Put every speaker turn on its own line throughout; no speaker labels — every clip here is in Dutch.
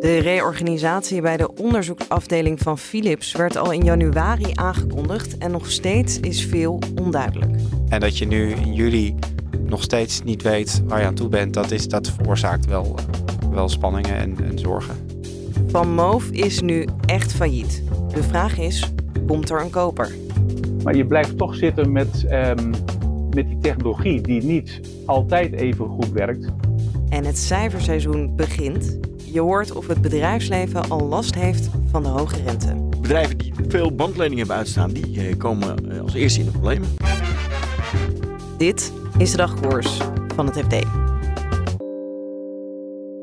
De reorganisatie bij de onderzoeksafdeling van Philips werd al in januari aangekondigd en nog steeds is veel onduidelijk.
En dat je nu in juli nog steeds niet weet waar je aan toe bent, dat, is, dat veroorzaakt wel, wel spanningen en, en zorgen.
Van Moof is nu echt failliet. De vraag is, komt er een koper?
Maar je blijft toch zitten met, ehm, met die technologie die niet altijd even goed werkt.
En het cijferseizoen begint. Je hoort of het bedrijfsleven al last heeft van de hoge rente.
Bedrijven die veel bankleningen hebben uitstaan, die eh, komen eh, als eerste in de problemen.
Dit is de dagkoers van het FD.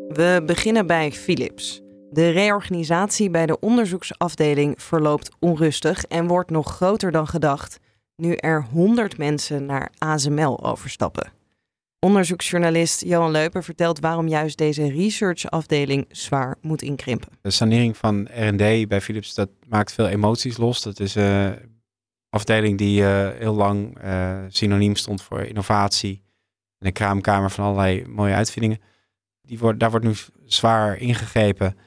We beginnen bij Philips. De reorganisatie bij de onderzoeksafdeling verloopt onrustig en wordt nog groter dan gedacht nu er 100 mensen naar ASML overstappen. Onderzoeksjournalist Johan Leuper vertelt waarom juist deze researchafdeling zwaar moet inkrimpen.
De sanering van R&D bij Philips, dat maakt veel emoties los. Dat is een afdeling die uh, heel lang uh, synoniem stond voor innovatie. En een kraamkamer van allerlei mooie uitvindingen. Die wordt, daar wordt nu zwaar ingegrepen,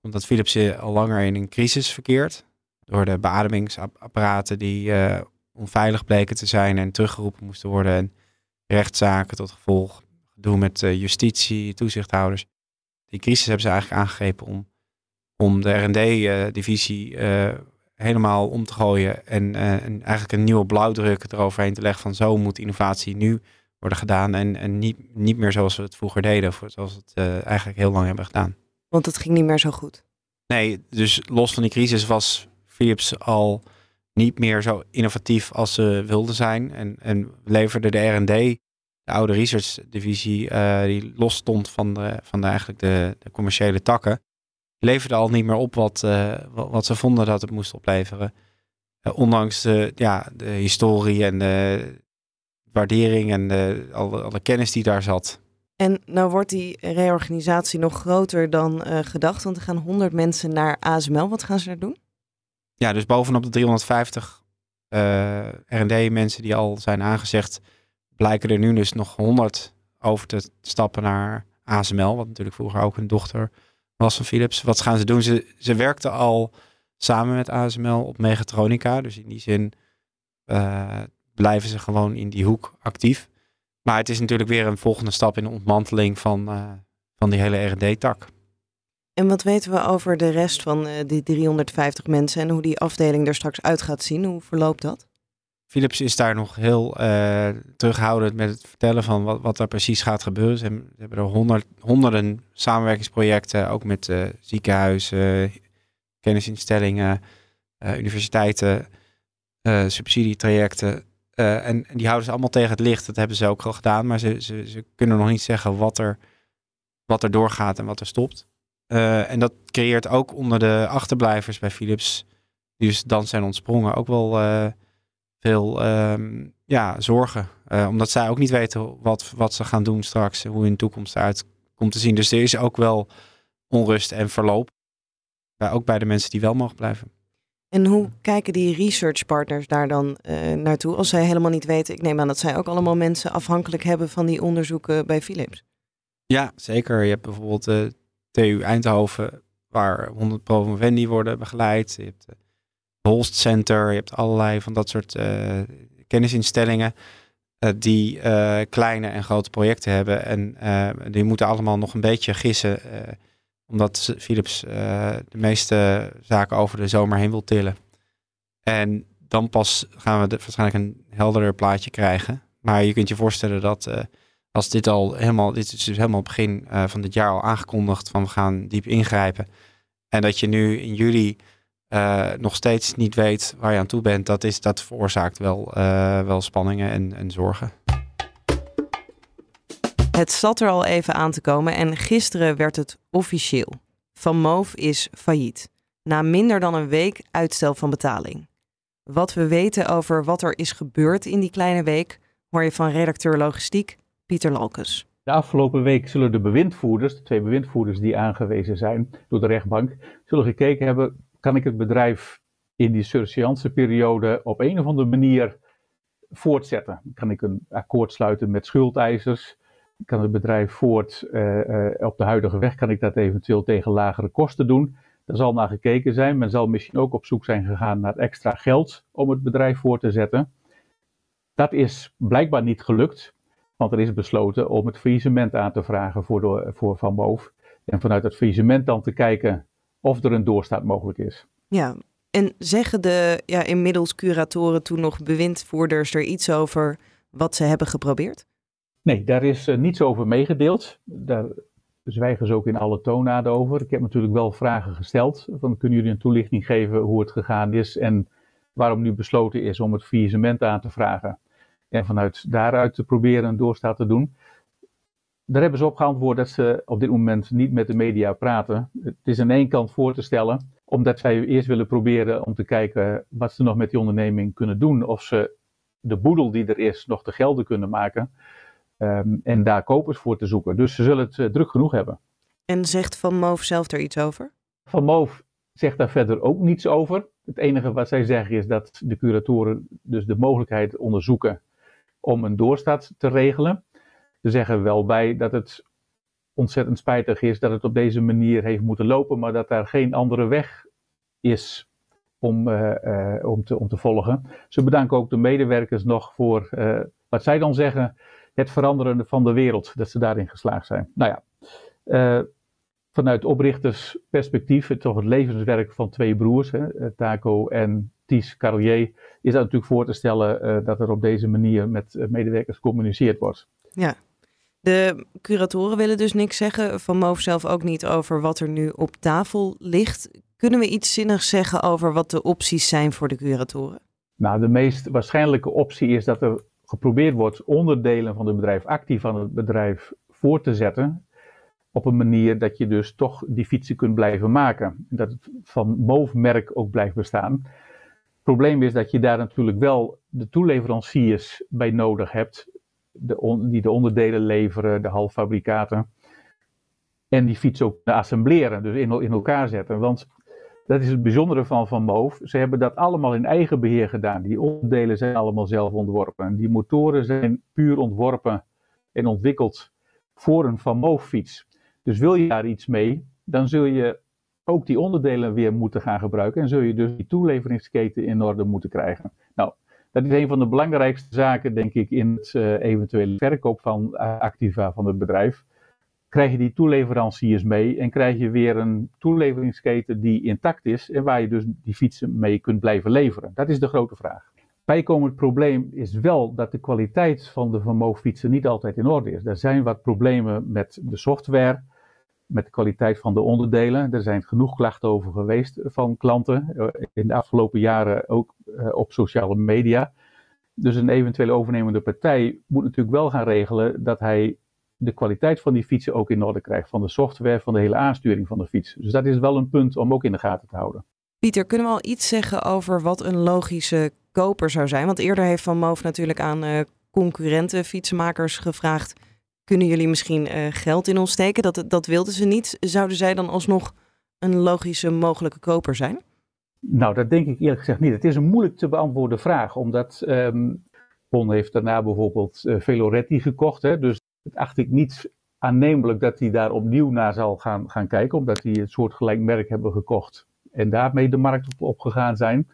omdat Philips al langer in een crisis verkeert. Door de beademingsapparaten die onveilig bleken te zijn en teruggeroepen moesten worden. En rechtszaken tot gevolg, doen met justitie, toezichthouders. Die crisis hebben ze eigenlijk aangegrepen om, om de R&D-divisie helemaal om te gooien en, en, eigenlijk een nieuwe blauwdruk eroverheen te leggen van zo moet innovatie nu worden gedaan en, en niet, niet meer zoals we het vroeger deden, zoals we het eigenlijk heel lang hebben gedaan.
Want het ging niet meer zo goed.
Nee, dus los van die crisis was Philips al niet meer zo innovatief als ze wilden zijn en, en leverde de R&D, de oude research divisie, uh, die los stond van, de, van de, eigenlijk de, commerciële takken, leverde al niet meer op wat, uh, wat ze vonden dat het moest opleveren. Uh, ondanks de, ja, de historie en de waardering en de, alle, alle kennis die daar zat.
En nou wordt die reorganisatie nog groter dan gedacht, want er gaan 100 mensen naar ASML. Wat gaan ze daar doen?
Ja, dus bovenop de 350 R&D-mensen die al zijn aangezegd, blijken er nu dus nog 100 over te stappen naar ASML, wat natuurlijk vroeger ook een dochter was van Philips. Wat gaan ze doen? Ze, ze werkten al samen met ASML op Megatronica. Dus in die zin uh, blijven ze gewoon in die hoek actief. Maar het is natuurlijk weer een volgende stap in de ontmanteling van, uh, van die hele R&D-tak.
En wat weten we over de rest van uh, die 350 mensen en hoe die afdeling er straks uit gaat zien? Hoe verloopt dat?
Philips is daar nog heel uh, terughoudend met het vertellen van wat, wat er precies gaat gebeuren. Ze hebben, er honderd, honderden samenwerkingsprojecten, ook met uh, ziekenhuizen, kennisinstellingen, universiteiten, subsidietrajecten. En, en, die houden ze allemaal tegen het licht. Dat hebben ze ook al gedaan, maar ze, ze, ze kunnen nog niet zeggen wat er, wat er doorgaat en wat er stopt. En dat creëert ook onder de achterblijvers bij Philips, die dus dan zijn ontsprongen, ook wel veel um, ja, zorgen. Uh, omdat zij ook niet weten wat, wat ze gaan doen straks. Hoe hun toekomst eruit komt te zien. Dus er is ook wel onrust en verloop. Ook bij de mensen die wel mogen blijven.
En hoe kijken die researchpartners daar dan uh, naartoe? Als zij helemaal niet weten. Ik neem aan dat zij ook allemaal mensen afhankelijk hebben van die onderzoeken bij Philips.
Ja, zeker. Je hebt bijvoorbeeld TU Eindhoven, waar 100 promovendi worden begeleid. Je hebt Holst Center, je hebt allerlei van dat soort uh, kennisinstellingen uh, die kleine en grote projecten hebben. En die moeten allemaal nog een beetje gissen, omdat Philips de meeste zaken over de zomer heen wil tillen. En dan pas gaan we de, waarschijnlijk een helderder plaatje krijgen. Maar je kunt je voorstellen dat als dit al helemaal, dit is dus helemaal begin van dit jaar al aangekondigd van we gaan diep ingrijpen. En dat je nu in juli uh, nog steeds niet weet waar je aan toe bent, dat, is, dat veroorzaakt wel, uh, wel spanningen en, en zorgen.
Het zat er al even aan te komen en gisteren werd het officieel. Van Moof is failliet. Na minder dan een week uitstel van betaling. Wat we weten over wat er is gebeurd in die kleine week, hoor je van redacteur logistiek
De afgelopen week zullen de bewindvoerders, de twee bewindvoerders die aangewezen zijn door de rechtbank, zullen gekeken hebben, kan ik het bedrijf in die periode op een of andere manier voortzetten? Kan ik een akkoord sluiten met schuldeisers? Kan het bedrijf voort uh, uh, op de huidige weg? Kan ik dat eventueel tegen lagere kosten doen? Daar zal naar gekeken zijn. Men zal misschien ook op zoek zijn gegaan naar extra geld om het bedrijf voor te zetten. Dat is blijkbaar niet gelukt, want er is besloten om het faillissement aan te vragen voor, de, voor Van Moof. En vanuit het faillissement dan te kijken of er een doorstaat mogelijk is.
Ja, en zeggen de ja, inmiddels curatoren toen nog bewindvoerders er iets over wat ze hebben geprobeerd?
Nee, daar is uh, niets over meegedeeld. Daar zwijgen ze ook in alle toonaden over. Ik heb natuurlijk wel vragen gesteld. Van, kunnen jullie een toelichting geven hoe het gegaan is en waarom nu besloten is om het faillissement aan te vragen? En vanuit daaruit te proberen een doorstaat te doen. Daar hebben ze op geantwoord dat ze op dit moment niet met de media praten. Het is aan één kant voor te stellen, omdat zij eerst willen proberen om te kijken wat ze nog met die onderneming kunnen doen. Of ze de boedel die er is nog te gelden kunnen maken. Um, en daar kopers voor te zoeken. Dus ze zullen het uh, druk genoeg hebben.
En zegt Van Moof zelf er iets over?
Van Moof zegt daar verder ook niets over. Het enige wat zij zeggen is dat de curatoren dus de mogelijkheid onderzoeken om een doorstaat te regelen. Ze zeggen wel bij dat het ontzettend spijtig is dat het op deze manier heeft moeten lopen, maar dat daar geen andere weg is om, uh, uh, om, te, om te volgen. Ze bedanken ook de medewerkers nog voor uh, wat zij dan zeggen, het veranderen van de wereld, dat ze daarin geslaagd zijn. Nou ja, vanuit oprichtersperspectief, toch het levenswerk van twee broers, hè, Taco en Ties Carlier, is dat natuurlijk voor te stellen dat er op deze manier met medewerkers gecommuniceerd wordt.
Ja, de curatoren willen dus niks zeggen, Van Moof zelf ook niet over wat er nu op tafel ligt. Kunnen we iets zinnigs zeggen over wat de opties zijn voor de curatoren?
Nou, de meest waarschijnlijke optie is dat er geprobeerd wordt onderdelen van het bedrijf, actief van het bedrijf, voor te zetten. Op een manier dat je dus toch die fietsen kunt blijven maken. Dat het van MOVE-merk ook blijft bestaan. Probleem is dat je daar natuurlijk wel de toeleveranciers bij nodig hebt de die de onderdelen leveren, de halffabrikaten. En die fiets ook assembleren, dus in, in elkaar zetten. Want dat is het bijzondere van Van Moof. Ze hebben dat allemaal in eigen beheer gedaan. Die onderdelen zijn allemaal zelf ontworpen. Die motoren zijn puur ontworpen en ontwikkeld voor een Van Moof fiets. Dus wil je daar iets mee, dan zul je ook die onderdelen weer moeten gaan gebruiken. En zul je dus die toeleveringsketen in orde moeten krijgen. Nou, dat is een van de belangrijkste zaken, denk ik, in het uh, eventuele verkoop van uh, activa van het bedrijf. Krijg je die toeleveranciers mee en krijg je weer een toeleveringsketen die intact is en waar je dus die fietsen mee kunt blijven leveren. Dat is de grote vraag. Bijkomend probleem is wel dat de kwaliteit van de vermogenfietsen niet altijd in orde is. Er zijn wat problemen met de software met de kwaliteit van de onderdelen. Er zijn genoeg klachten over geweest van klanten eh, in de afgelopen jaren ook eh, op sociale media. Dus een eventuele overnemende partij moet natuurlijk wel gaan regelen dat hij de kwaliteit van die fietsen ook in orde krijgt. Van de software, van de hele aansturing van de fiets. Dus dat is wel een punt om ook in de gaten te houden.
Pieter, kunnen we al iets zeggen over wat een logische koper zou zijn? Want eerder heeft Van Moof natuurlijk aan uh, concurrenten fietsmakers gevraagd kunnen jullie misschien uh, geld in ons steken? Dat, dat wilden ze niet. Zouden zij dan alsnog een logische mogelijke koper zijn?
Nou, dat denk ik eerlijk gezegd niet. Het is een moeilijk te beantwoorden vraag, omdat um, Pon heeft daarna bijvoorbeeld uh, Veloretti gekocht. Hè, dus het acht ik niet aannemelijk dat hij daar opnieuw naar zal gaan, gaan kijken, omdat die een soortgelijk merk hebben gekocht en daarmee de markt op, gegaan zijn.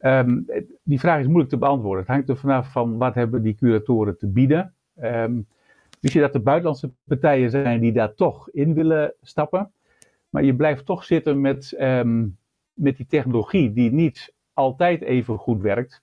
Um, die vraag is moeilijk te beantwoorden. Het hangt er vanaf van wat hebben die curatoren te bieden. Um, dus je dat er buitenlandse partijen zijn die daar toch in willen stappen. Maar je blijft toch zitten met, um, met die technologie die niet altijd even goed werkt.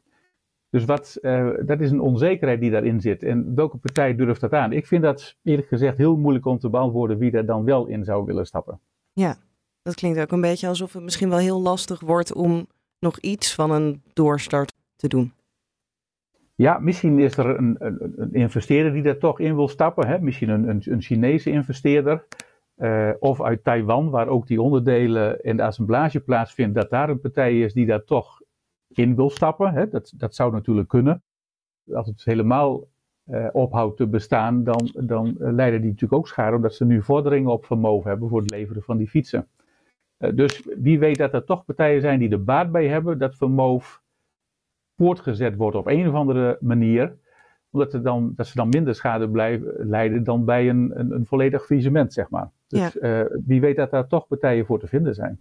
Dus wat, uh, dat is een onzekerheid die daarin zit. En welke partij durft dat aan? Ik vind dat eerlijk gezegd heel moeilijk om te beantwoorden wie daar dan wel in zou willen stappen.
Ja, dat klinkt ook een beetje alsof het misschien wel heel lastig wordt om nog iets van een doorstart te doen.
Ja, misschien is er een, een, een investeerder die daar toch in wil stappen. Hè? Misschien een, een, een Chinese investeerder. Uh, of uit Taiwan, waar ook die onderdelen en de assemblage plaatsvindt, dat daar een partij is die daar toch in wil stappen. Hè? Dat, dat zou natuurlijk kunnen. Als het helemaal uh, ophoudt te bestaan, dan, dan leiden die natuurlijk ook schade, omdat ze nu vorderingen op vermogen hebben voor het leveren van die fietsen. Dus wie weet dat er toch partijen zijn die er baat bij hebben dat vermogen voortgezet wordt op een of andere manier, omdat ze dan, dat ze dan minder schade blijven leiden dan bij een, een, een volledig faillissement, zeg maar. Dus ja. uh, wie weet dat daar toch partijen voor te vinden zijn.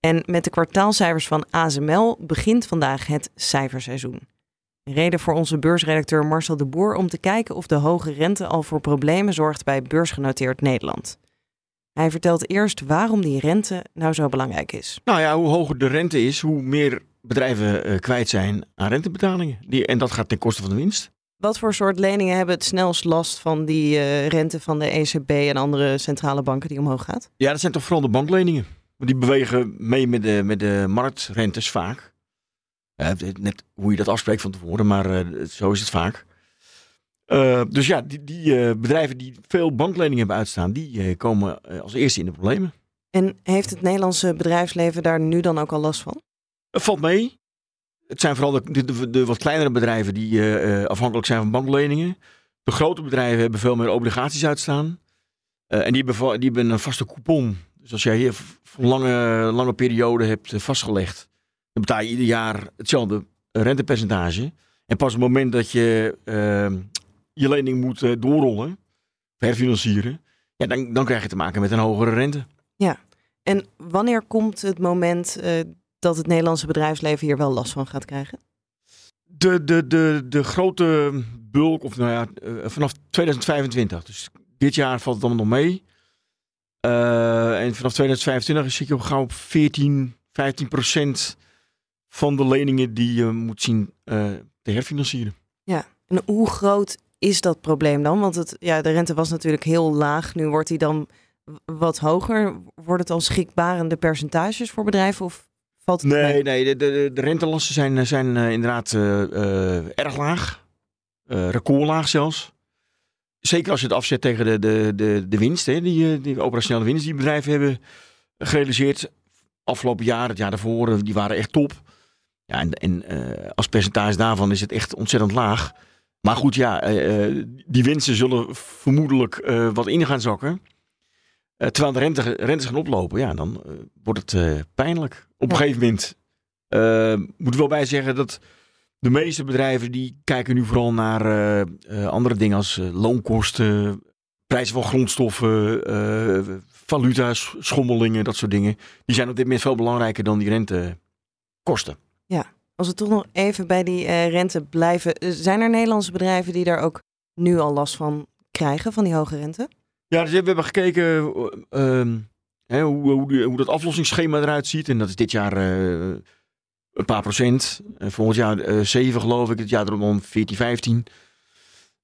En met de kwartaalcijfers van ASML begint vandaag het cijferseizoen. Reden voor onze beursredacteur Marcel de Boer om te kijken of de hoge rente al voor problemen zorgt bij beursgenoteerd Nederland. Hij vertelt eerst waarom die rente nou zo belangrijk is.
Nou ja, hoe hoger de rente is, hoe meer bedrijven uh, kwijt zijn aan rentebetalingen. Die, en dat gaat ten koste van de winst.
Wat voor soort leningen hebben het snelst last van die uh, rente van de ECB en andere centrale banken die omhoog gaat?
Ja, dat zijn toch vooral de bankleningen. Die bewegen mee met de, met de marktrentes vaak. Uh, net hoe je dat afspreekt van tevoren, maar zo is het vaak. Uh, dus ja, die, die uh, bedrijven die veel bankleningen hebben uitstaan, die uh, komen als eerste in de problemen.
En heeft het Nederlandse bedrijfsleven daar nu dan ook al last van?
Het valt mee. Het zijn vooral de, de, de wat kleinere bedrijven die afhankelijk zijn van bankleningen. De grote bedrijven hebben veel meer obligaties uitstaan. en die hebben, die hebben een vaste coupon. Dus als jij hier voor een lange, lange periode hebt vastgelegd, dan betaal je ieder jaar hetzelfde rentepercentage. En pas op het moment dat je je lening moet uh, doorrollen, herfinancieren, ja, dan, dan krijg je te maken met een hogere rente.
Ja, en wanneer komt het moment uh, dat het Nederlandse bedrijfsleven hier wel last van gaat krijgen?
De, de, de, de grote bulk, of nou ja, uh, vanaf 2025. Dus dit jaar valt het allemaal nog mee. en vanaf 2025 zit je op gauw op 14, 15 procent van de leningen die je moet zien te herfinancieren.
Ja, en hoe groot is dat probleem dan? Want het, ja, de rente was natuurlijk heel laag. Nu wordt die dan wat hoger. Wordt het al schrikbarende percentages voor bedrijven? Of valt het
nee, nee de, de, de rentelasten zijn, zijn uh, inderdaad uh, uh, erg laag. recordlaag zelfs. Zeker als je het afzet tegen de, de, de, de winst, hè, die, die operationele winst die bedrijven hebben gerealiseerd. Afgelopen jaar, het jaar daarvoor, die waren echt top. Ja, en, en als percentage daarvan is het echt ontzettend laag. Maar goed, ja, uh, die winsten zullen vermoedelijk uh, wat in gaan zakken. Uh, terwijl de rente, rentes gaan oplopen, ja, dan wordt het pijnlijk. Op een gegeven moment moet ik wel bij zeggen dat de meeste bedrijven die kijken nu vooral naar andere dingen als loonkosten, prijzen van grondstoffen, valuta's, schommelingen, dat soort dingen. Die zijn op dit moment veel belangrijker dan die rentekosten.
Ja, als we toch nog even bij die uh, rente blijven. Eh, zijn er Nederlandse bedrijven die daar ook nu al last van krijgen, van die hoge rente?
Ja, dus we hebben gekeken uh, hè, hoe, hoe, hoe, dat aflossingsschema eruit ziet. En dat is dit jaar uh, een paar procent. volgend jaar 7 geloof ik, het jaar erop 14, 15.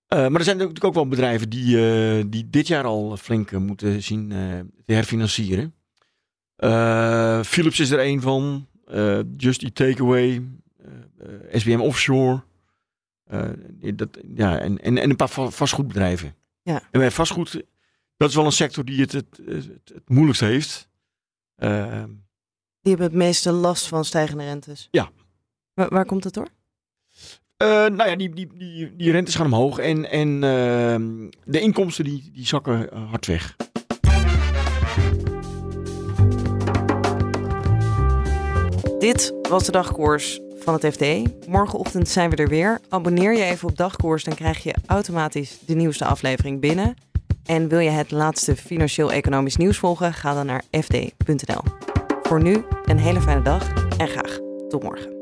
maar er zijn natuurlijk ook wel bedrijven die, die dit jaar al flink moeten zien te herfinancieren. Philips is er een van. Just Eat Takeaway, uh, SBM Offshore. Uh, dat, ja, en, en, en een paar vastgoedbedrijven.
Ja.
En bij vastgoed, dat is wel een sector die het het, het, het moeilijkst heeft. Uh,
die hebben het meeste last van stijgende rentes.
Ja.
Waar, waar komt het door?
Uh, nou ja, die, die, die, die rentes gaan omhoog en, en uh, de inkomsten die, die zakken hard weg.
Dit was de dagkoers van het FD. Morgenochtend zijn we er weer. Abonneer je even op dagkoers, dan krijg je automatisch de nieuwste aflevering binnen. En wil je het laatste financieel-economisch nieuws volgen? Ga dan naar fd.nl. Voor nu een hele fijne dag en graag tot morgen.